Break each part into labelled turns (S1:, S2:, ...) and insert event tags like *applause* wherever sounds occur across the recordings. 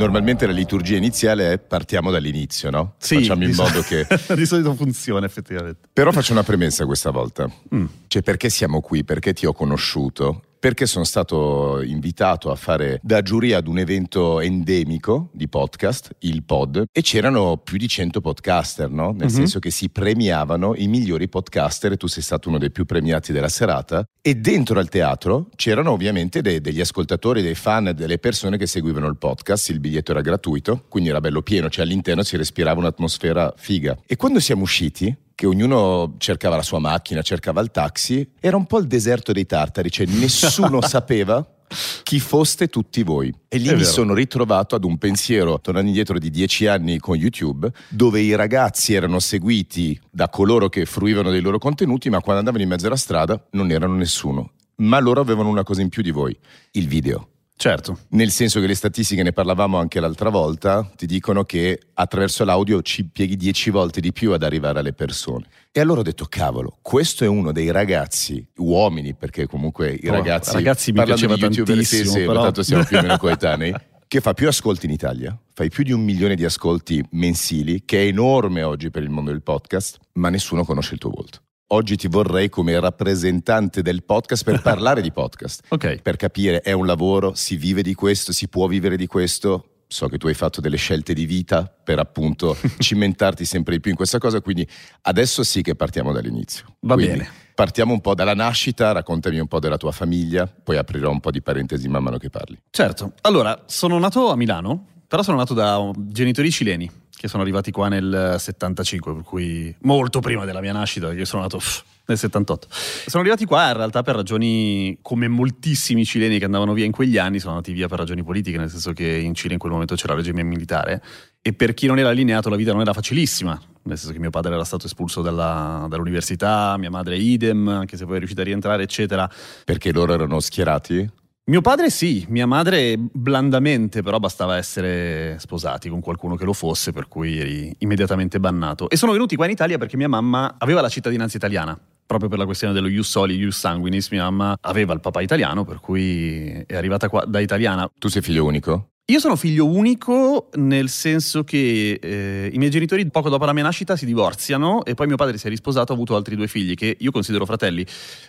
S1: Normalmente la liturgia iniziale è partiamo dall'inizio, no?
S2: Sì,
S1: Facciamo in modo che... *laughs*
S2: di solito funziona effettivamente.
S1: Però faccio una premessa questa volta.
S2: Mm.
S1: Cioè, perché siamo qui? Perché ti ho conosciuto? Perché sono stato invitato a fare da giuria ad un evento endemico di podcast, il Pod, e c'erano più di 100 podcaster, no? Nel
S2: Mhm.
S1: senso che si premiavano i migliori podcaster e tu sei stato uno dei più premiati della serata. E dentro al teatro c'erano ovviamente dei- degli ascoltatori, dei fan, delle persone che seguivano il podcast. Il biglietto era gratuito, quindi era bello pieno, cioè all'interno si respirava un'atmosfera figa. E quando siamo usciti, che ognuno cercava la sua macchina, cercava il taxi, era un po' il deserto dei tartari, cioè nessuno *laughs* sapeva chi foste tutti voi. E lì
S2: È
S1: mi
S2: vero.
S1: sono ritrovato ad un pensiero, tornando indietro di dieci anni con YouTube, dove i ragazzi erano seguiti da coloro che fruivano dei loro contenuti, ma quando andavano in mezzo alla strada non erano nessuno. Ma loro avevano una cosa in più di voi, il video.
S2: Certo.
S1: Nel senso che le statistiche, ne parlavamo anche l'altra volta, ti dicono che attraverso l'audio ci pieghi dieci volte di più ad arrivare alle persone. E allora ho detto, cavolo, questo è uno dei ragazzi, uomini, perché comunque i
S2: Oh,
S1: ragazzi...
S2: ragazzi mi piaceva
S1: di YouTuber, sì, sì,
S2: però-
S1: tanto siamo più o meno *laughs* coetanei, che fa più ascolti in Italia, fai più di un milione di ascolti mensili, che è enorme oggi per il mondo del podcast, ma nessuno conosce il tuo volto. Oggi ti vorrei come rappresentante del podcast per *laughs* parlare di podcast
S2: Ok.
S1: per capire è un lavoro, si vive di questo, si può vivere di questo. So che tu hai fatto delle scelte di vita per appunto *laughs* cimentarti sempre di più in questa cosa, quindi adesso sì che partiamo dall'inizio.
S2: Va
S1: Quindi
S2: bene.
S1: Partiamo un po' dalla nascita, raccontami un po' della tua famiglia, poi aprirò un po' di parentesi man mano che parli.
S2: Certo. Allora, sono nato a Milano, però sono nato da genitori cileni che sono arrivati qua nel 75, per cui molto prima della mia nascita, io sono nato nel 78. Sono arrivati qua in realtà per ragioni come moltissimi cileni che andavano via in quegli anni, sono andati via per ragioni politiche, nel senso che in Cile in quel momento c'era il regime militare e per chi non era allineato la vita non era facilissima, nel senso che mio padre era stato espulso dalla- dall'università, mia madre idem, anche se poi è riuscita a rientrare, eccetera.
S1: Perché loro erano schierati?
S2: Mio padre sì, mia madre blandamente, però bastava essere sposati con qualcuno che lo fosse, per cui eri immediatamente bannato. E sono venuti qua in Italia perché mia mamma aveva la cittadinanza italiana. Proprio per la questione dello ius soli, ius sanguinis, mia mamma aveva il papà italiano, per cui è arrivata qua da italiana.
S1: Tu sei figlio unico?
S2: Io sono figlio unico nel senso che eh, i miei genitori poco dopo la mia nascita si divorziano e poi mio padre si è risposato, ha avuto altri due figli che io considero fratelli.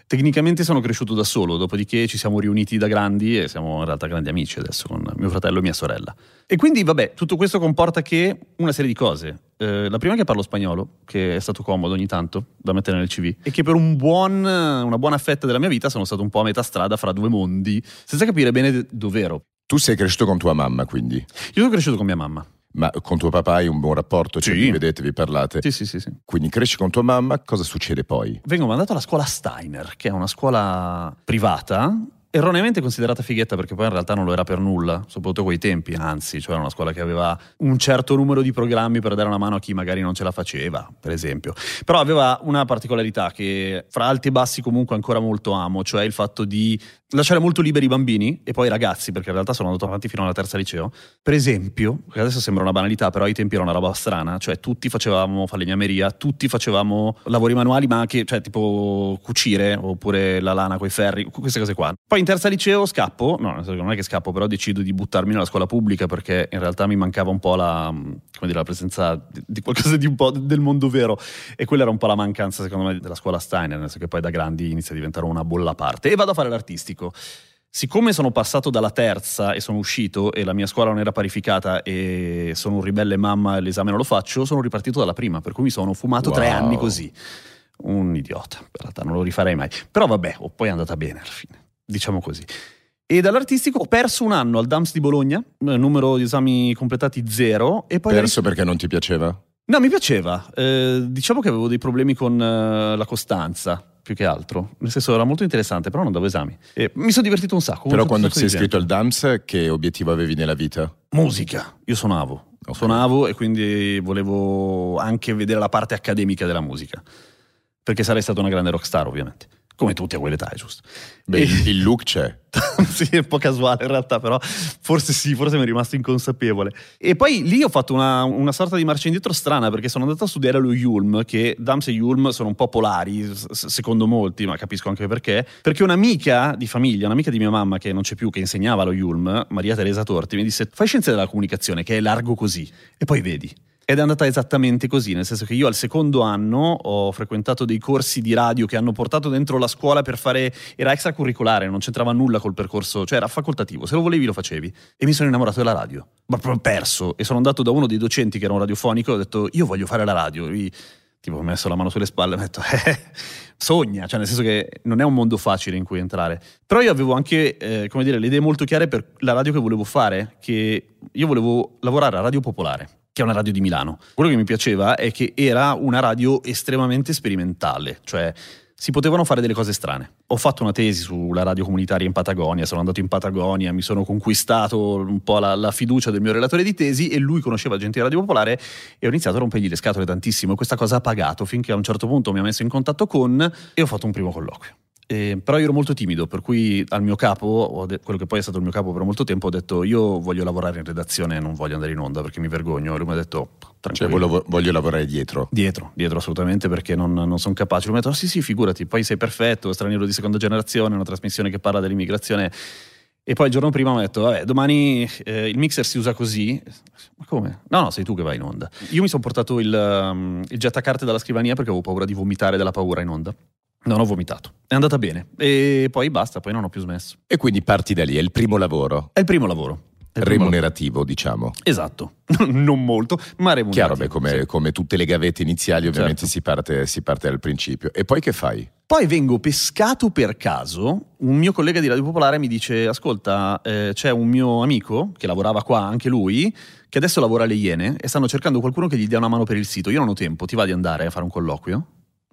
S2: Tecnicamente sono cresciuto da solo, dopodiché ci siamo riuniti da grandi e siamo in realtà grandi amici adesso con mio fratello e mia sorella. E quindi vabbè, tutto questo comporta che una serie di cose. Eh, la prima è che parlo spagnolo, che è stato comodo ogni tanto da mettere nel CV, e che per un buon- una buona fetta della mia vita sono stato un po' a metà strada fra due mondi, senza capire bene dove ero.
S1: Tu sei cresciuto con tua mamma, quindi.
S2: Io sono cresciuto con mia mamma.
S1: Ma con tuo papà hai un buon rapporto? Cioè,
S2: Sì.
S1: vi vedete, vi parlate?
S2: Sì, sì, sì, sì.
S1: Quindi cresci con tua mamma, cosa succede poi?
S2: Vengo mandato alla scuola Steiner, che è una scuola privata, erroneamente considerata fighetta perché poi in realtà non lo era per nulla, soprattutto quei tempi, anzi, cioè era una scuola che aveva un certo numero di programmi per dare una mano a chi magari non ce la faceva, per esempio. Però aveva una particolarità che fra alti e bassi comunque ancora molto amo, cioè il fatto di lasciare molto liberi i bambini e poi i ragazzi, perché in realtà sono andato avanti fino alla terza liceo. Per esempio, adesso sembra una banalità, però ai tempi era una roba strana, cioè tutti facevamo falegnameria, tutti facevamo lavori manuali, ma anche cioè, tipo cucire oppure la lana coi ferri, queste cose qua. Poi in terza liceo scappo, no, non è che scappo, però decido di buttarmi nella scuola pubblica perché in realtà mi mancava un po' la, dire, la presenza di qualcosa di un po' del mondo vero e quella era un po' la mancanza secondo me della scuola Steiner, nel senso che poi da grandi inizia a diventare una bolla a parte e vado a fare l'artistico. Siccome sono passato dalla terza e sono uscito e la mia scuola non era parificata e sono un ribelle mamma e l'esame non lo faccio, sono ripartito dalla prima, per cui mi sono fumato tre
S1: Wow.
S2: anni così. Un idiota, in realtà non lo rifarei mai. Però vabbè, oh, poi è andata bene alla fine, diciamo così. E dall'artistico ho perso un anno al DAMS di Bologna, eh, numero di esami completati zero, e poi...
S1: Perso perché non ti piaceva?
S2: No, mi piaceva. Eh, diciamo che avevo dei problemi con eh, la costanza, più che altro. Nel senso, era molto interessante, però non davo esami. E mi sono divertito un sacco.
S1: Però quando ti sei iscritto al DAMS, che obiettivo avevi nella vita?
S2: Musica. Io suonavo.
S1: Ok.
S2: Suonavo e quindi volevo anche vedere la parte accademica della musica. Perché sarei stato una grande rockstar, ovviamente. Come tutti a quell'età, è giusto.
S1: Beh,
S2: E-
S1: il look c'è. *laughs*
S2: sì, è un po' casuale in realtà, però forse sì, forse mi è rimasto inconsapevole. E poi lì ho fatto una, una sorta di marcia indietro strana perché sono andato a studiare allo Yulm, che Dams e Yulm sono un po' polari, s- secondo molti, ma capisco anche perché. Perché un'amica di famiglia, un'amica di mia mamma che non c'è più, che insegnava allo Yulm, Maria Teresa Torti, mi disse: Fai scienze della comunicazione, che è largo così, e poi vedi. Ed è andata esattamente così, nel senso che io al secondo anno ho frequentato dei corsi di radio che hanno portato dentro la scuola per fare, era extracurricolare, non c'entrava nulla col percorso, cioè era facoltativo, se lo volevi lo facevi. E mi sono innamorato della radio, ma proprio perso. E sono andato da uno dei docenti che era un radiofonico e ho detto io voglio fare la radio. Lui tipo ha messo la mano sulle spalle e ha detto eh, sogna, cioè nel senso che non è un mondo facile in cui entrare. Però io avevo anche, eh, come dire, le idee molto chiare per la radio che volevo fare, che io volevo lavorare a Radio Popolare che è una radio di Milano. Quello che mi piaceva è che era una radio estremamente sperimentale, cioè si potevano fare delle cose strane. Ho fatto una tesi sulla radio comunitaria in Patagonia, sono andato in Patagonia, mi sono conquistato un po' la, la fiducia del mio relatore di tesi e lui conosceva gente di Radio Popolare e ho iniziato a rompergli le scatole tantissimo e questa cosa ha pagato finché a un certo punto mi ha messo in contatto con e ho fatto un primo colloquio. Eh, però io ero molto timido, per cui al mio capo, de- quello che poi è stato il mio capo per molto tempo, ho detto io voglio lavorare in redazione, non voglio andare in onda perché mi vergogno. E lui mi ha detto
S1: Cioè,
S2: tranquillo.
S1: voglio, voglio lavorare dietro.
S2: Dietro, dietro assolutamente perché non, non sono capace. Lui mi ha detto: "Oh, sì, sì, figurati, poi sei perfetto, straniero di seconda generazione, una trasmissione che parla dell'immigrazione. E poi il giorno prima mi ha detto: Vabbè, domani eh, il mixer si usa così. Ma come? No, no, sei tu che vai in onda. Io mi sono portato il, um, il gettacarte dalla scrivania perché avevo paura di vomitare dalla paura in onda. Non ho vomitato. È andata bene. E poi basta, poi non ho più smesso.
S1: E quindi parti da lì, è il primo lavoro
S2: È il primo lavoro. Il primo
S1: remunerativo, diciamo.
S2: lavoro. Esatto. *laughs* non molto, ma remunerativo.
S1: Chiaro, beh, come,
S2: sì.
S1: come tutte le gavette iniziali, ovviamente
S2: Certo.
S1: si, parte, si parte dal principio. E poi che fai?
S2: Poi vengo pescato per caso, un mio collega di Radio Popolare mi dice, ascolta, eh, c'è un mio amico che lavorava qua, anche lui, che adesso lavora alle Iene e stanno cercando qualcuno che gli dia una mano per il sito. Io non ho tempo, ti va di andare a fare un colloquio?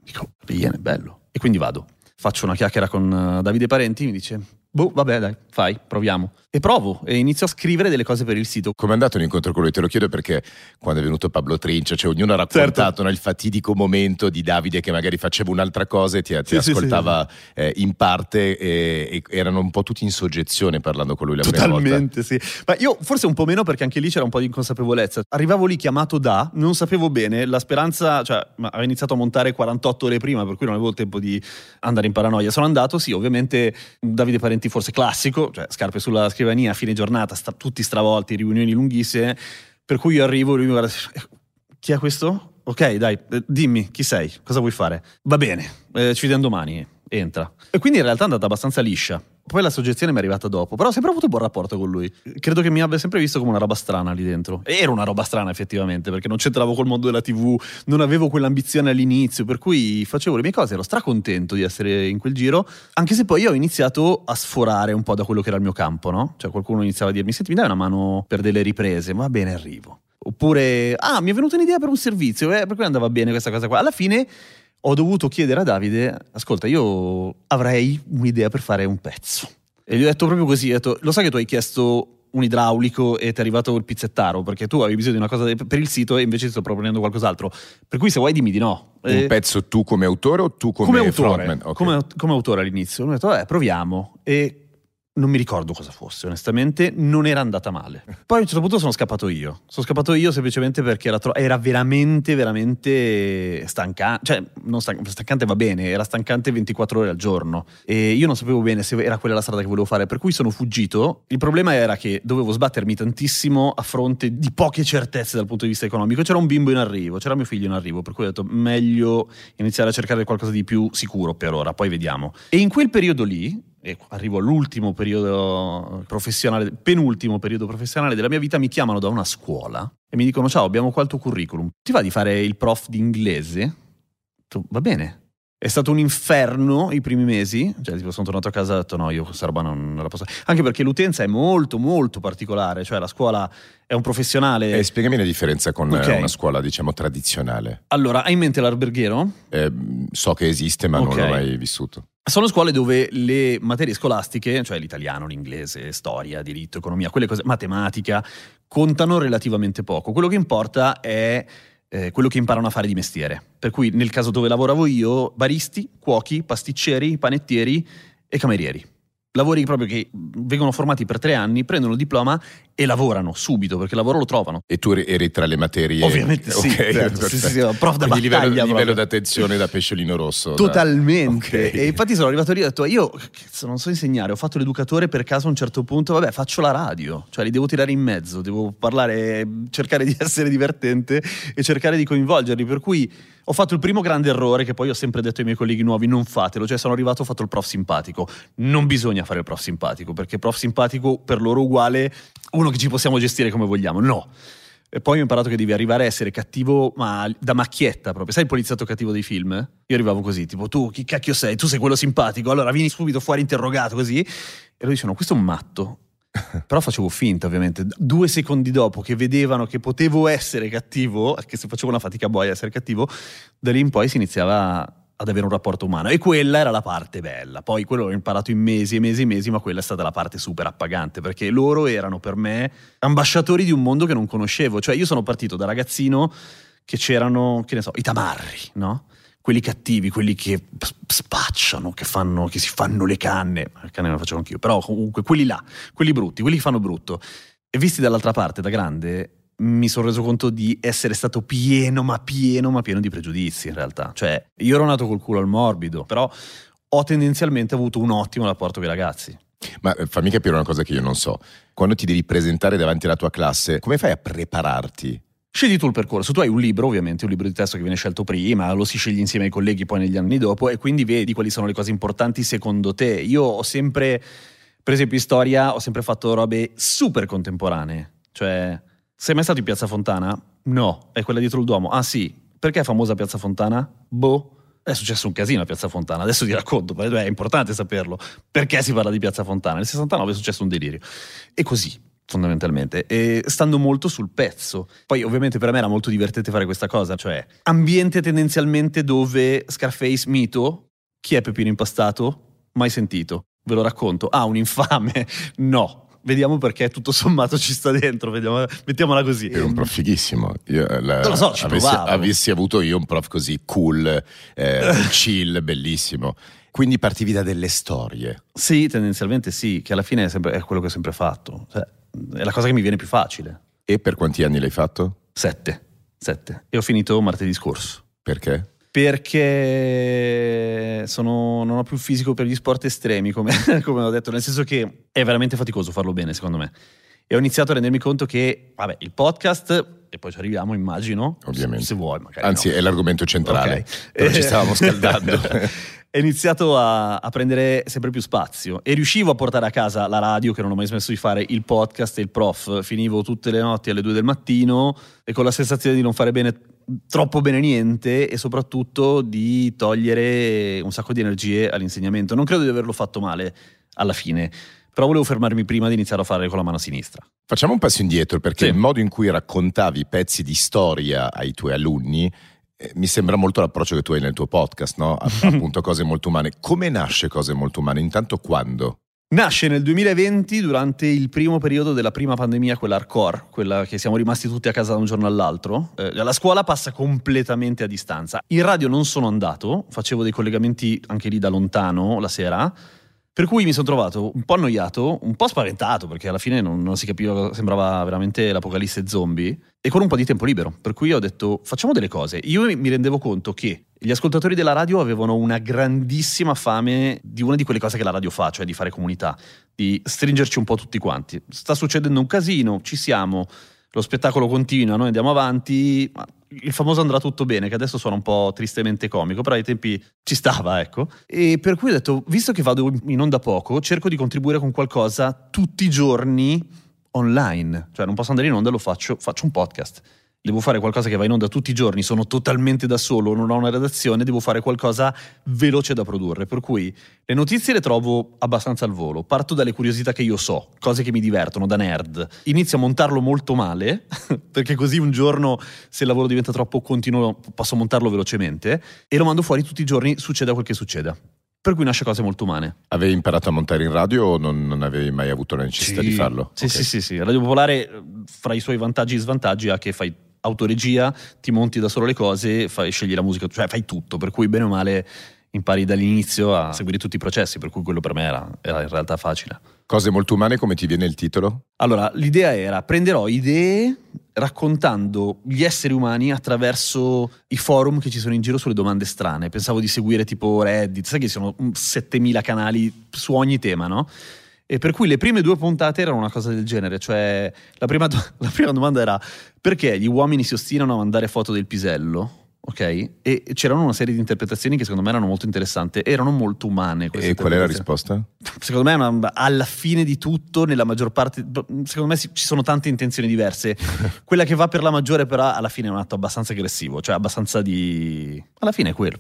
S2: Dico, le Iene, bello. E quindi vado. Faccio una chiacchiera con eh, Davide Parenti, mi dice, boh, vabbè dai, fai, proviamo. E provo e inizio a scrivere delle cose per il sito.
S1: Come è andato l'incontro con lui? Te lo chiedo perché quando è venuto Pablo Trincia, cioè ognuno ha raccontato
S2: Certo.
S1: no, il fatidico momento di Davide che magari faceva un'altra cosa e ti, ti
S2: Sì, sì,
S1: ascoltava eh, in parte e, e erano un po' tutti in soggezione parlando con lui la prima volta.
S2: Totalmente, sì. Ma io forse un po' meno perché anche lì c'era un po' di inconsapevolezza. Arrivavo lì chiamato da, non sapevo bene, la speranza, cioè ma avevo iniziato a montare 48 ore prima, per cui non avevo tempo di andare in paranoia. Sono andato, sì, ovviamente Davide Parenti forse classico, cioè scarpe sulla scrivania, fine giornata, sta- tutti stravolti, riunioni lunghissime, per cui io arrivo e lui mi guarda, "Eh, chi è questo? Ok, dai, dimmi, chi sei? Cosa vuoi fare? Va bene, eh, ci vediamo domani, entra. E quindi in realtà è andata abbastanza liscia. Poi la soggezione mi è arrivata dopo, però ho sempre avuto un buon rapporto con lui. Credo che mi abbia sempre visto come una roba strana lì dentro. E era una roba strana effettivamente, perché non c'entravo col mondo della TV, non avevo quell'ambizione all'inizio, per cui facevo le mie cose, ero stracontento di essere in quel giro, anche se poi ho iniziato a sforare un po' da quello che era il mio campo, no? Cioè qualcuno iniziava a dirmi, senti, mi dai una mano per delle riprese? Va bene, arrivo. Oppure, ah, mi è venuta un'idea per un servizio, eh, per cui andava bene questa cosa qua. Alla fine ho dovuto chiedere a Davide, ascolta, io avrei un'idea per fare un pezzo. E gli ho detto proprio così, ho detto, lo sai che tu hai chiesto un idraulico e ti è arrivato il pizzettaro, perché tu avevi bisogno di una cosa per il sito e invece ti sto proponendo qualcos'altro. Per cui se vuoi dimmi di no.
S1: Un pezzo tu come autore o tu come,
S2: come autore,
S1: frontman? Ok.
S2: come, come autore all'inizio. Ha detto, eh, proviamo. E non mi ricordo cosa fosse, onestamente, non era andata male. Poi a un certo punto sono scappato io. Sono scappato io semplicemente perché era, tro- era veramente, veramente stancante. Cioè, non stan- stancante va bene, era stancante 24 ore al giorno. E io non sapevo bene se era quella la strada che volevo fare, per cui sono fuggito. Il problema era che dovevo sbattermi tantissimo a fronte di poche certezze dal punto di vista economico. C'era un bimbo in arrivo, c'era mio figlio in arrivo, per cui ho detto meglio iniziare a cercare qualcosa di più sicuro per ora, poi vediamo. E in quel periodo lì, arrivo all'ultimo periodo professionale, penultimo periodo professionale della mia vita, mi chiamano da una scuola e mi dicono ciao, abbiamo qua il tuo curriculum. Ti va di fare il prof di inglese? Va bene. È stato un inferno i primi mesi, cioè tipo sono tornato a casa e ho detto no, io questa roba non, non la posso... Anche perché l'utenza è molto molto particolare, cioè la scuola è un professionale...
S1: Eh, spiegami la differenza con eh,
S2: Ok.
S1: una scuola, diciamo, tradizionale.
S2: Allora, hai in mente l'alberghiero?
S1: Eh, so che esiste, ma
S2: Ok.
S1: non l'ho mai vissuto.
S2: Sono scuole dove le materie scolastiche, cioè l'italiano, l'inglese, storia, diritto, economia, quelle cose, matematica, contano relativamente poco. Quello che importa è eh, quello che imparano a fare di mestiere. Per cui nel caso dove lavoravo io, baristi, cuochi, pasticceri, panettieri e camerieri lavori proprio che vengono formati per tre anni, prendono il diploma e lavorano subito perché il lavoro lo trovano.
S1: E tu eri tra le materie?
S2: Ovviamente sì, okay, certo, sì, sì, sì, prof da
S1: Quindi livello, livello d'attenzione da pesciolino rosso.
S2: Totalmente. Okay. E infatti sono arrivato lì e ho detto io cazzo, non so insegnare, ho fatto l'educatore per caso a un certo punto, vabbè faccio la radio, cioè li devo tirare in mezzo, devo parlare, cercare di *laughs* essere divertente e cercare di coinvolgerli, per cui ho fatto il primo grande errore che poi ho sempre detto ai miei colleghi nuovi, non fatelo, cioè sono arrivato, ho fatto il prof simpatico. Non bisogna fare il prof simpatico, perché prof simpatico per loro uguale uno che ci possiamo gestire come vogliamo. No. E poi ho imparato che devi arrivare a essere cattivo, ma da macchietta proprio. Sai il poliziotto cattivo dei film? Io arrivavo così, tipo, tu chi cacchio sei? Tu sei quello simpatico, allora vieni subito fuori interrogato così. E loro dicevano, questo è un matto. Però facevo finta, ovviamente. Due secondi dopo che vedevano che potevo essere cattivo, che se facevo una fatica boia a essere cattivo, da lì in poi si iniziava ad avere un rapporto umano. E quella era la parte bella. Poi quello l'ho imparato in mesi e mesi e mesi, ma quella è stata la parte super appagante, perché loro erano per me ambasciatori di un mondo che non conoscevo. Cioè io sono partito da ragazzino che c'erano, che ne so, i tamarri, no? Quelli cattivi, quelli che spacciano, che, fanno, che si fanno le canne, le canne le faccio anch'io, però comunque quelli là, quelli brutti, quelli che fanno brutto. E visti dall'altra parte, da grande, mi sono reso conto di essere stato pieno, ma pieno, ma pieno di pregiudizi in realtà. Cioè, io ero nato col culo al morbido, però ho tendenzialmente avuto un ottimo rapporto con i ragazzi.
S1: Ma eh, fammi capire una cosa che io non so. Quando ti devi presentare davanti alla tua classe, come fai a prepararti?
S2: Scegli tu il percorso, tu hai un libro ovviamente, un libro di testo che viene scelto prima, lo si sceglie insieme ai colleghi poi negli anni dopo e quindi vedi quali sono le cose importanti secondo te. Io ho sempre, per esempio in storia, ho sempre fatto robe super contemporanee, cioè sei mai stato in Piazza Fontana? No, è quella dietro il Duomo. Ah sì, perché è famosa Piazza Fontana? Boh. È successo un casino a Piazza Fontana, adesso ti racconto, è importante saperlo. Perché si parla di Piazza Fontana? Nel 69 è successo un delirio. E così, fondamentalmente, e stando molto sul pezzo. Poi ovviamente per me era molto divertente fare questa cosa, cioè ambiente tendenzialmente dove Scarface mito, chi è Pepino Impastato? Mai sentito. Ve lo racconto. Ah, un infame? *laughs* No. Vediamo perché tutto sommato ci sta dentro, vediamo, mettiamola così.
S1: È un prof fighissimo.
S2: Io, la, non lo so, ci
S1: avessi, avessi, avuto io un prof così cool, eh, *laughs* chill, bellissimo. Quindi partivi da delle storie.
S2: Sì, tendenzialmente sì, che alla fine è, sempre, è quello che ho sempre fatto. Cioè, è la cosa che mi viene più facile.
S1: E per quanti anni l'hai fatto?
S2: Sette. Sette. E ho finito martedì scorso.
S1: Perché?
S2: Perché sono, non ho più il fisico per gli sport estremi, come, *laughs* come ho detto, nel senso che è veramente faticoso farlo bene, secondo me. E ho iniziato a rendermi conto che, vabbè, il podcast, e poi ci arriviamo, immagino.
S1: Ovviamente.
S2: Se vuoi, magari.
S1: Anzi,
S2: no.
S1: è l'argomento centrale. Okay. ci stavamo scaldando. *laughs* *laughs*
S2: è iniziato a, a, prendere sempre più spazio e riuscivo a portare a casa la radio, che non ho mai smesso di fare, il podcast e il prof. Finivo tutte le notti alle due del mattino e con la sensazione di non fare bene troppo bene niente e soprattutto di togliere un sacco di energie all'insegnamento. Non credo di averlo fatto male alla fine, però volevo fermarmi prima di iniziare a fare con la mano sinistra.
S1: Facciamo un passo indietro perché sì. il modo in cui raccontavi pezzi di storia ai tuoi alunni mi sembra molto l'approccio che tu hai nel tuo podcast, no? *laughs* appunto cose molto umane. Come nasce cose molto umane? Intanto quando?
S2: Nasce nel 2020 durante il primo periodo della prima pandemia, quella hardcore, quella che siamo rimasti tutti a casa da un giorno all'altro. Eh, la scuola passa completamente a distanza. In radio non sono andato, facevo dei collegamenti anche lì da lontano la sera per cui mi sono trovato un po' annoiato, un po' spaventato, perché alla fine non, non, si capiva, sembrava veramente l'apocalisse zombie, e con un po' di tempo libero. Per cui ho detto, facciamo delle cose. Io mi rendevo conto che gli ascoltatori della radio avevano una grandissima fame di una di quelle cose che la radio fa, cioè di fare comunità, di stringerci un po' tutti quanti. Sta succedendo un casino, ci siamo, lo spettacolo continua, noi andiamo avanti, il famoso andrà tutto bene, che adesso suona un po' tristemente comico, però ai tempi ci stava, ecco. E per cui ho detto, visto che vado in onda poco, cerco di contribuire con qualcosa tutti i giorni online, cioè non posso andare in onda, lo faccio, faccio un podcast devo fare qualcosa che va in onda tutti i giorni, sono totalmente da solo, non ho una redazione, devo fare qualcosa veloce da produrre. Per cui le notizie le trovo abbastanza al volo, parto dalle curiosità che io so, cose che mi divertono, da nerd. Inizio a montarlo molto male, *laughs* perché così un giorno se il lavoro diventa troppo continuo posso montarlo velocemente, e lo mando fuori tutti i giorni, succeda quel che succeda per cui nasce cose molto umane.
S1: Avevi imparato a montare in radio o non, non avevi mai avuto la necessità
S2: sì,
S1: di farlo?
S2: Sì, okay. sì, sì, sì. Radio Popolare, fra i suoi vantaggi e svantaggi, ha che fai autoregia, ti monti da solo le cose, fai, scegli la musica, cioè fai tutto, per cui bene o male impari dall'inizio a seguire tutti i processi, per cui quello per me era, era in realtà facile.
S1: Cose molto umane, come ti viene il titolo?
S2: Allora, l'idea era prenderò idee raccontando gli esseri umani attraverso i forum che ci sono in giro sulle domande strane. Pensavo di seguire tipo Reddit, sai che ci sono 7000 canali su ogni tema, no? E per cui le prime due puntate erano una cosa del genere, cioè la prima, *laughs* la prima domanda era perché gli uomini si ostinano a mandare foto del pisello? ok? E c'erano una serie di interpretazioni che secondo me erano molto interessanti, erano molto umane.
S1: E qual è la risposta?
S2: Secondo me, alla fine di tutto, nella maggior parte, secondo me ci sono tante intenzioni diverse. *laughs* Quella che va per la maggiore, però, alla fine è un atto abbastanza aggressivo, cioè abbastanza di. Alla fine è quello.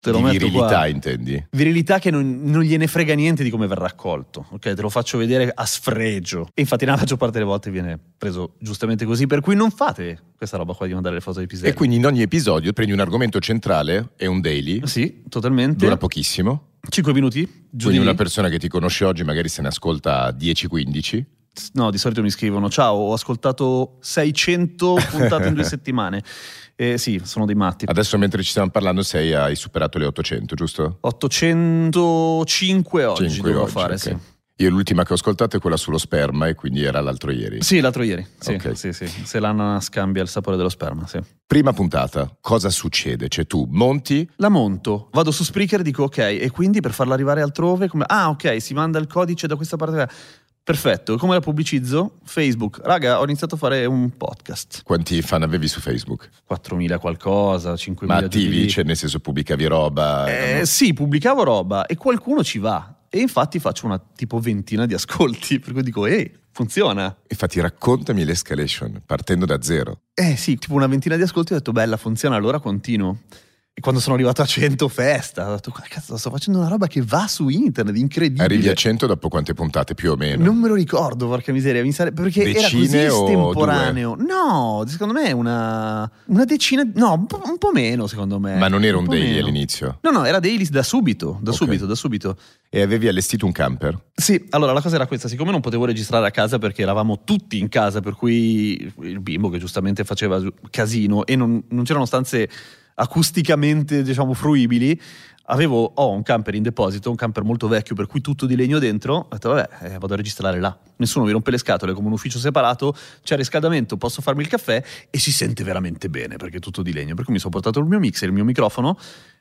S1: Te lo di virilità qua. intendi?
S2: Virilità che non, non, gliene frega niente di come verrà accolto, ok? Te lo faccio vedere a sfregio. E infatti nella maggior parte delle volte viene preso giustamente così, per cui non fate questa roba qua di mandare le foto di piselli.
S1: E quindi in ogni episodio prendi un argomento centrale e un daily.
S2: Sì, totalmente.
S1: Dura pochissimo.
S2: 5 minuti.
S1: Giù quindi una persona che ti conosce oggi magari se ne ascolta 10-15.
S2: No, di solito mi scrivono: Ciao, ho ascoltato 600 *laughs* puntate in due settimane. Eh, sì, sono dei matti.
S1: Adesso mentre ci stiamo parlando sei, hai superato le 800, giusto?
S2: 805 oggi 5 devo oggi, fare, okay. sì.
S1: Io l'ultima che ho ascoltato è quella sullo sperma e quindi era l'altro ieri.
S2: Sì, l'altro ieri. Sì, okay. sì, sì. Se l'ananas cambia il sapore dello sperma, sì.
S1: Prima puntata, cosa succede? Cioè tu monti?
S2: La monto, vado su Spreaker e dico ok, e quindi per farla arrivare altrove, come... ah ok, si manda il codice da questa parte. Perfetto, come la pubblicizzo? Facebook. Raga, ho iniziato a fare un podcast.
S1: Quanti fan avevi su Facebook?
S2: 4.000 qualcosa, 5.000.
S1: Ma attivi? Cioè nel senso pubblicavi roba?
S2: Eh, no? Sì, pubblicavo roba e qualcuno ci va. E infatti faccio una tipo ventina di ascolti, *laughs* per cui dico, ehi, funziona.
S1: Infatti raccontami l'escalation, partendo da zero.
S2: Eh sì, tipo una ventina di ascolti ho detto, bella, funziona, allora continuo. E quando sono arrivato a 100 festa, ho detto, cazzo, sto facendo una roba che va su internet, incredibile.
S1: Arrivi a 100 dopo quante puntate più o meno?
S2: Non me lo ricordo, porca miseria, mi sare... perché
S1: Decine
S2: era così estemporaneo. No, secondo me una, una decina, no, un po', meno secondo me.
S1: Ma non era un, un daily meno. all'inizio?
S2: No, no, era daily da subito, da okay. subito, da subito.
S1: E avevi allestito un camper?
S2: Sì, allora la cosa era questa, siccome non potevo registrare a casa perché eravamo tutti in casa, per cui il bimbo che giustamente faceva casino e non, non c'erano stanze acusticamente diciamo fruibili avevo ho un camper in deposito un camper molto vecchio per cui tutto di legno dentro ho detto vabbè eh, vado a registrare là. Nessuno mi rompe le scatole come un ufficio separato c'è riscaldamento posso farmi il caffè e si sente veramente bene perché è tutto di legno. Per cui mi sono portato il mio mixer il mio microfono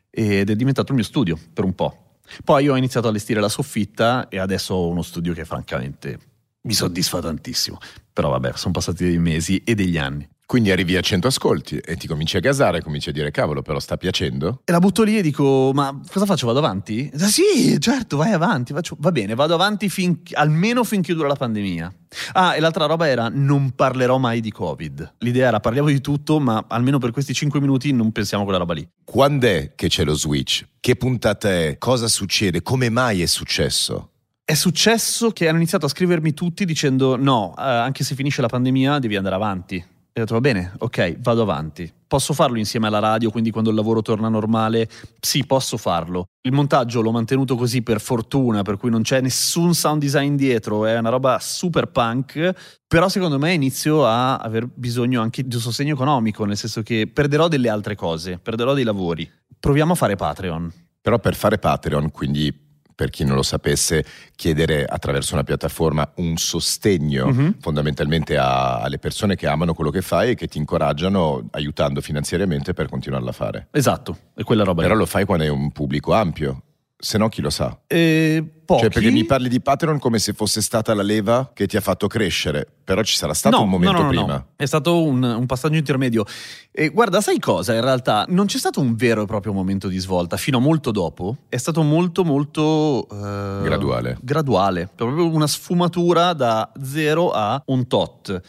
S2: ed è diventato il mio studio per un po' poi ho iniziato a allestire la soffitta e adesso ho uno studio che francamente mi soddisfa tantissimo. Però vabbè sono passati dei mesi e degli anni
S1: quindi arrivi a 100 ascolti e ti cominci a gasare, cominci a dire cavolo, però sta piacendo.
S2: E la butto lì e dico, ma cosa faccio? Vado avanti? Ah, sì, certo, vai avanti. Faccio... Va bene, vado avanti fin... almeno finché dura la pandemia. Ah, e l'altra roba era non parlerò mai di Covid. L'idea era parliamo di tutto, ma almeno per questi 5 minuti non pensiamo a quella roba lì.
S1: Quando è che c'è lo switch? Che puntata è? Cosa succede? Come mai è successo?
S2: È successo che hanno iniziato a scrivermi tutti dicendo no, eh, anche se finisce la pandemia devi andare avanti e ho detto va bene, ok, vado avanti. Posso farlo insieme alla radio, quindi quando il lavoro torna normale, sì, posso farlo. Il montaggio l'ho mantenuto così per fortuna, per cui non c'è nessun sound design dietro, è una roba super punk, però secondo me inizio a aver bisogno anche di un sostegno economico, nel senso che perderò delle altre cose, perderò dei lavori. Proviamo a fare Patreon.
S1: Però per fare Patreon, quindi per chi non lo sapesse, chiedere attraverso una piattaforma un sostegno mm-hmm. fondamentalmente a, alle persone che amano quello che fai e che ti incoraggiano aiutando finanziariamente per continuarla a fare.
S2: Esatto, è quella roba.
S1: Però lì. lo fai quando hai un pubblico ampio se no chi lo sa?
S2: Eh, pochi.
S1: Cioè perché mi parli di Patreon come se fosse stata la leva che ti ha fatto crescere, però ci sarà stato
S2: no,
S1: un momento
S2: no, no,
S1: prima.
S2: È stato un, un passaggio intermedio. E guarda, sai cosa? In realtà non c'è stato un vero e proprio momento di svolta, fino a molto dopo. È stato molto molto...
S1: Eh, graduale.
S2: Graduale, proprio una sfumatura da zero a un tot.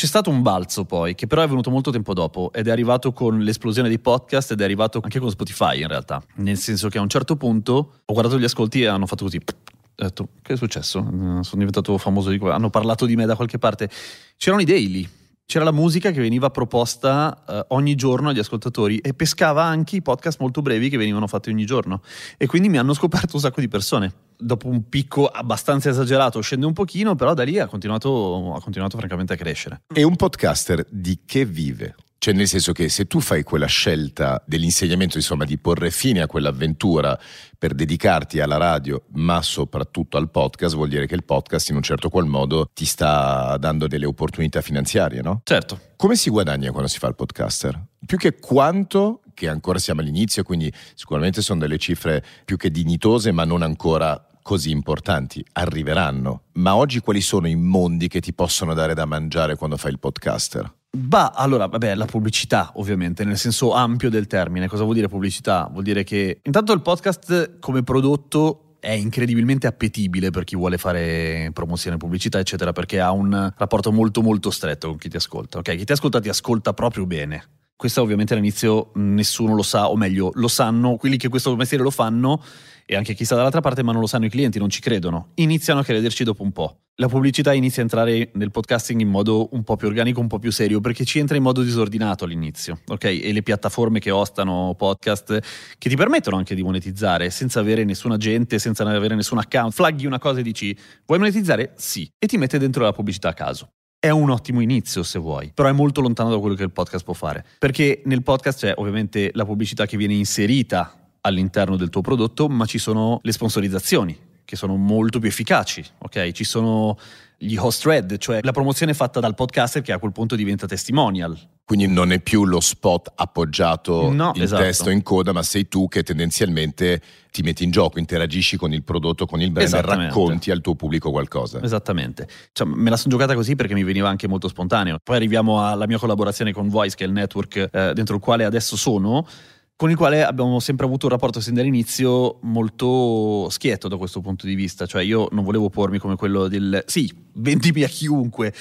S2: C'è stato un balzo poi, che però è venuto molto tempo dopo ed è arrivato con l'esplosione dei podcast ed è arrivato anche con Spotify in realtà. Nel senso che a un certo punto ho guardato gli ascolti e hanno fatto così. Ho detto, che è successo? Sono diventato famoso di qua. Hanno parlato di me da qualche parte. C'erano i daily, c'era la musica che veniva proposta eh, ogni giorno agli ascoltatori e pescava anche i podcast molto brevi che venivano fatti ogni giorno. E quindi mi hanno scoperto un sacco di persone dopo un picco abbastanza esagerato scende un pochino, però da lì ha continuato, ha continuato francamente a crescere.
S1: E un podcaster di che vive? Cioè, nel senso che se tu fai quella scelta dell'insegnamento, insomma, di porre fine a quell'avventura per dedicarti alla radio, ma soprattutto al podcast, vuol dire che il podcast in un certo qual modo ti sta dando delle opportunità finanziarie, no?
S2: Certo.
S1: Come si guadagna quando si fa il podcaster? Più che quanto, che ancora siamo all'inizio, quindi sicuramente sono delle cifre più che dignitose, ma non ancora così importanti, arriveranno. Ma oggi quali sono i mondi che ti possono dare da mangiare quando fai il podcaster?
S2: Bah, allora, vabbè, la pubblicità, ovviamente, nel senso ampio del termine. Cosa vuol dire pubblicità? Vuol dire che intanto il podcast come prodotto è incredibilmente appetibile per chi vuole fare promozione, pubblicità, eccetera, perché ha un rapporto molto molto stretto con chi ti ascolta. Ok, chi ti ascolta ti ascolta proprio bene. Questo ovviamente all'inizio nessuno lo sa, o meglio, lo sanno quelli che questo mestiere lo fanno e anche chi sta dall'altra parte, ma non lo sanno i clienti, non ci credono. Iniziano a crederci dopo un po'. La pubblicità inizia a entrare nel podcasting in modo un po' più organico, un po' più serio, perché ci entra in modo disordinato all'inizio, ok? E le piattaforme che ostano podcast, che ti permettono anche di monetizzare senza avere nessuna gente, senza avere nessun account, flaghi una cosa e dici vuoi monetizzare? Sì. E ti mette dentro la pubblicità a caso è un ottimo inizio se vuoi, però è molto lontano da quello che il podcast può fare. Perché nel podcast c'è ovviamente la pubblicità che viene inserita all'interno del tuo prodotto, ma ci sono le sponsorizzazioni che sono molto più efficaci, ok? Ci sono gli host thread, cioè la promozione fatta dal podcaster che a quel punto diventa testimonial.
S1: Quindi non è più lo spot appoggiato
S2: no,
S1: in
S2: esatto.
S1: testo in coda, ma sei tu che tendenzialmente ti metti in gioco, interagisci con il prodotto, con il brand e racconti al tuo pubblico qualcosa.
S2: Esattamente. Cioè, me la sono giocata così perché mi veniva anche molto spontaneo. Poi arriviamo alla mia collaborazione con Voice, che è il network eh, dentro il quale adesso sono con il quale abbiamo sempre avuto un rapporto sin dall'inizio molto schietto da questo punto di vista, cioè io non volevo pormi come quello del sì, vendimi a chiunque.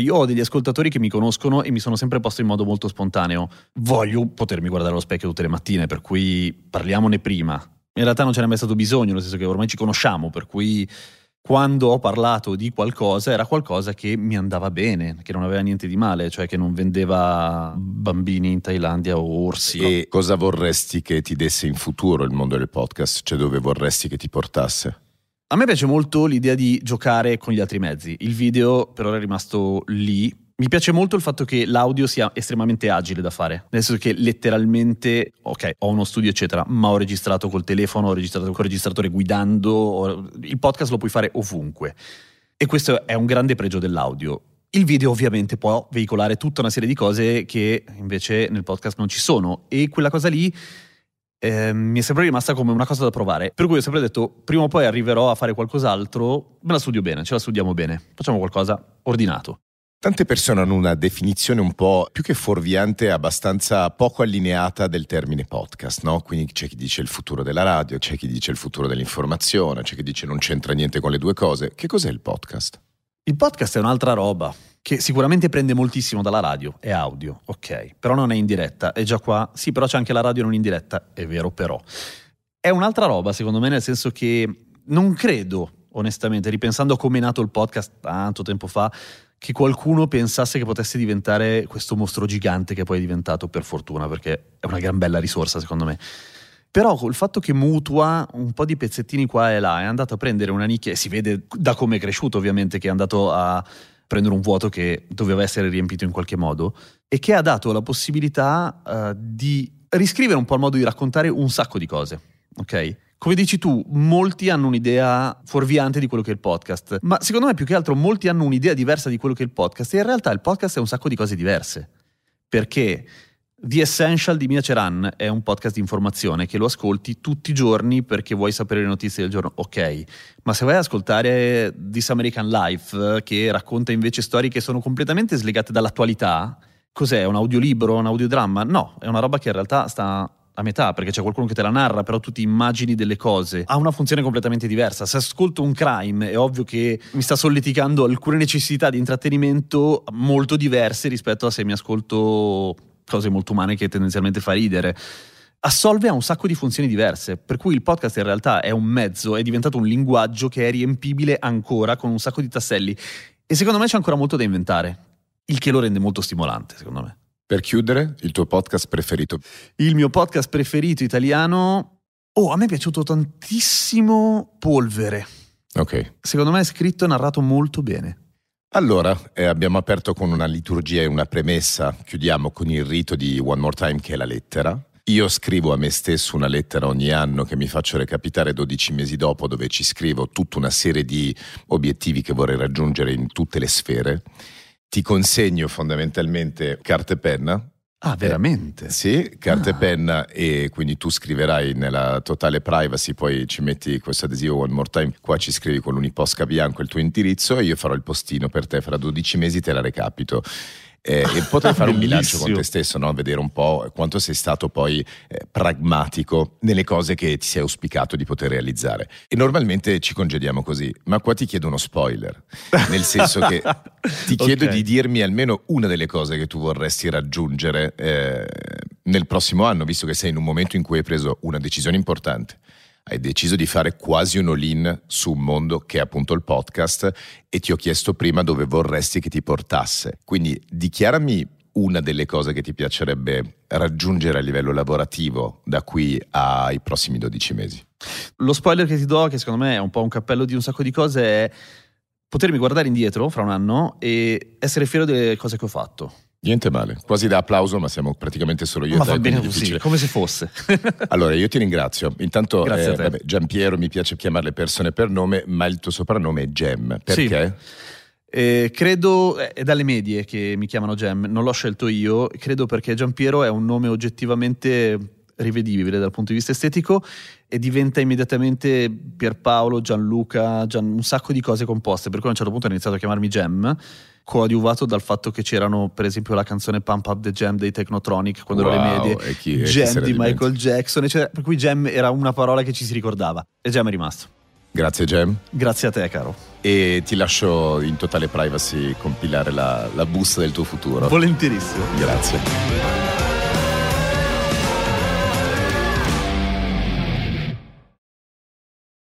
S2: Io ho degli ascoltatori che mi conoscono e mi sono sempre posto in modo molto spontaneo. Voglio potermi guardare allo specchio tutte le mattine, per cui parliamone prima. In realtà non ce n'è mai stato bisogno, nel senso che ormai ci conosciamo, per cui quando ho parlato di qualcosa era qualcosa che mi andava bene, che non aveva niente di male, cioè che non vendeva bambini in Thailandia o orsi.
S1: E cosa vorresti che ti desse in futuro il mondo del podcast? Cioè dove vorresti che ti portasse?
S2: A me piace molto l'idea di giocare con gli altri mezzi. Il video per ora è rimasto lì, mi piace molto il fatto che l'audio sia estremamente agile da fare, nel senso che letteralmente, ok, ho uno studio eccetera, ma ho registrato col telefono, ho registrato col registratore guidando, ho... il podcast lo puoi fare ovunque. E questo è un grande pregio dell'audio. Il video ovviamente può veicolare tutta una serie di cose che invece nel podcast non ci sono e quella cosa lì eh, mi è sempre rimasta come una cosa da provare. Per cui ho sempre detto, prima o poi arriverò a fare qualcos'altro, me la studio bene, ce la studiamo bene, facciamo qualcosa ordinato.
S1: Tante persone hanno una definizione un po' più che fuorviante, abbastanza poco allineata del termine podcast, no? Quindi c'è chi dice il futuro della radio, c'è chi dice il futuro dell'informazione, c'è chi dice non c'entra niente con le due cose. Che cos'è il podcast?
S2: Il podcast è un'altra roba che sicuramente prende moltissimo dalla radio, è audio, ok, però non è in diretta, è già qua, sì, però c'è anche la radio non in diretta, è vero però. È un'altra roba secondo me nel senso che non credo onestamente, ripensando a come è nato il podcast tanto tempo fa, che qualcuno pensasse che potesse diventare questo mostro gigante che poi è diventato per fortuna, perché è una gran bella risorsa secondo me. Però col fatto che mutua un po' di pezzettini qua e là, è andato a prendere una nicchia, e si vede da come è cresciuto ovviamente, che è andato a prendere un vuoto che doveva essere riempito in qualche modo, e che ha dato la possibilità uh, di riscrivere un po' il modo di raccontare un sacco di cose, ok? Come dici tu, molti hanno un'idea fuorviante di quello che è il podcast, ma secondo me più che altro molti hanno un'idea diversa di quello che è il podcast e in realtà il podcast è un sacco di cose diverse. Perché The Essential di Mia Ceran è un podcast di informazione che lo ascolti tutti i giorni perché vuoi sapere le notizie del giorno, ok, ma se vai ad ascoltare This American Life che racconta invece storie che sono completamente slegate dall'attualità, cos'è? Un audiolibro, un audiodramma? No, è una roba che in realtà sta a metà perché c'è qualcuno che te la narra, però tu ti immagini delle cose. Ha una funzione completamente diversa. Se ascolto un crime è ovvio che mi sta solleticando alcune necessità di intrattenimento molto diverse rispetto a se mi ascolto cose molto umane che tendenzialmente fa ridere. Assolve a un sacco di funzioni diverse, per cui il podcast in realtà è un mezzo, è diventato un linguaggio che è riempibile ancora con un sacco di tasselli. E secondo me c'è ancora molto da inventare, il che lo rende molto stimolante, secondo me.
S1: Per chiudere, il tuo podcast preferito?
S2: Il mio podcast preferito italiano. Oh, a me è piaciuto tantissimo Polvere.
S1: Ok.
S2: Secondo me è scritto e narrato molto bene.
S1: Allora, eh, abbiamo aperto con una liturgia e una premessa, chiudiamo con il rito di One More Time che è la lettera. Io scrivo a me stesso una lettera ogni anno che mi faccio recapitare 12 mesi dopo dove ci scrivo tutta una serie di obiettivi che vorrei raggiungere in tutte le sfere. Ti consegno fondamentalmente carta e penna
S2: Ah, veramente?
S1: Eh, sì, carta ah. e penna e quindi tu scriverai nella totale privacy, poi ci metti questo adesivo one more time, qua ci scrivi con l'uniposca bianco il tuo indirizzo e io farò il postino per te, fra 12 mesi te la recapito. Eh, e potrei fare un bilancio con te stesso, no? vedere un po' quanto sei stato poi eh, pragmatico nelle cose che ti sei auspicato di poter realizzare. E normalmente ci congediamo così, ma qua ti chiedo uno spoiler, nel senso che ti *laughs* chiedo okay. di dirmi almeno una delle cose che tu vorresti raggiungere eh, nel prossimo anno, visto che sei in un momento in cui hai preso una decisione importante hai deciso di fare quasi un all-in su un mondo che è appunto il podcast e ti ho chiesto prima dove vorresti che ti portasse. Quindi dichiarami una delle cose che ti piacerebbe raggiungere a livello lavorativo da qui ai prossimi 12 mesi.
S2: Lo spoiler che ti do, che secondo me è un po' un cappello di un sacco di cose, è potermi guardare indietro fra un anno e essere fiero delle cose che ho fatto.
S1: Niente male, quasi da applauso, ma siamo praticamente solo io.
S2: Ma va bene così, come se fosse. *laughs*
S1: allora, io ti ringrazio. Intanto, eh, vabbè, Giampiero, mi piace chiamare le persone per nome, ma il tuo soprannome è Gem. Perché?
S2: Sì. Eh, credo è dalle medie che mi chiamano Gem, non l'ho scelto io, credo perché Giampiero è un nome oggettivamente rivedibile dal punto di vista estetico e diventa immediatamente Pierpaolo, Gianluca, Gian, un sacco di cose composte, per cui a un certo punto hanno iniziato a chiamarmi Gem coadiuvato dal fatto che c'erano per esempio la canzone Pump Up the Jam dei Technotronic quando wow, ero alle medie, e chi, Jam di Michael Jackson, eccetera. per cui Jam era una parola che ci si ricordava e Jam è rimasto.
S1: Grazie Jam.
S2: Grazie a te caro.
S1: E ti lascio in totale privacy compilare la, la busta del tuo futuro.
S2: Volentierissimo.
S1: Grazie.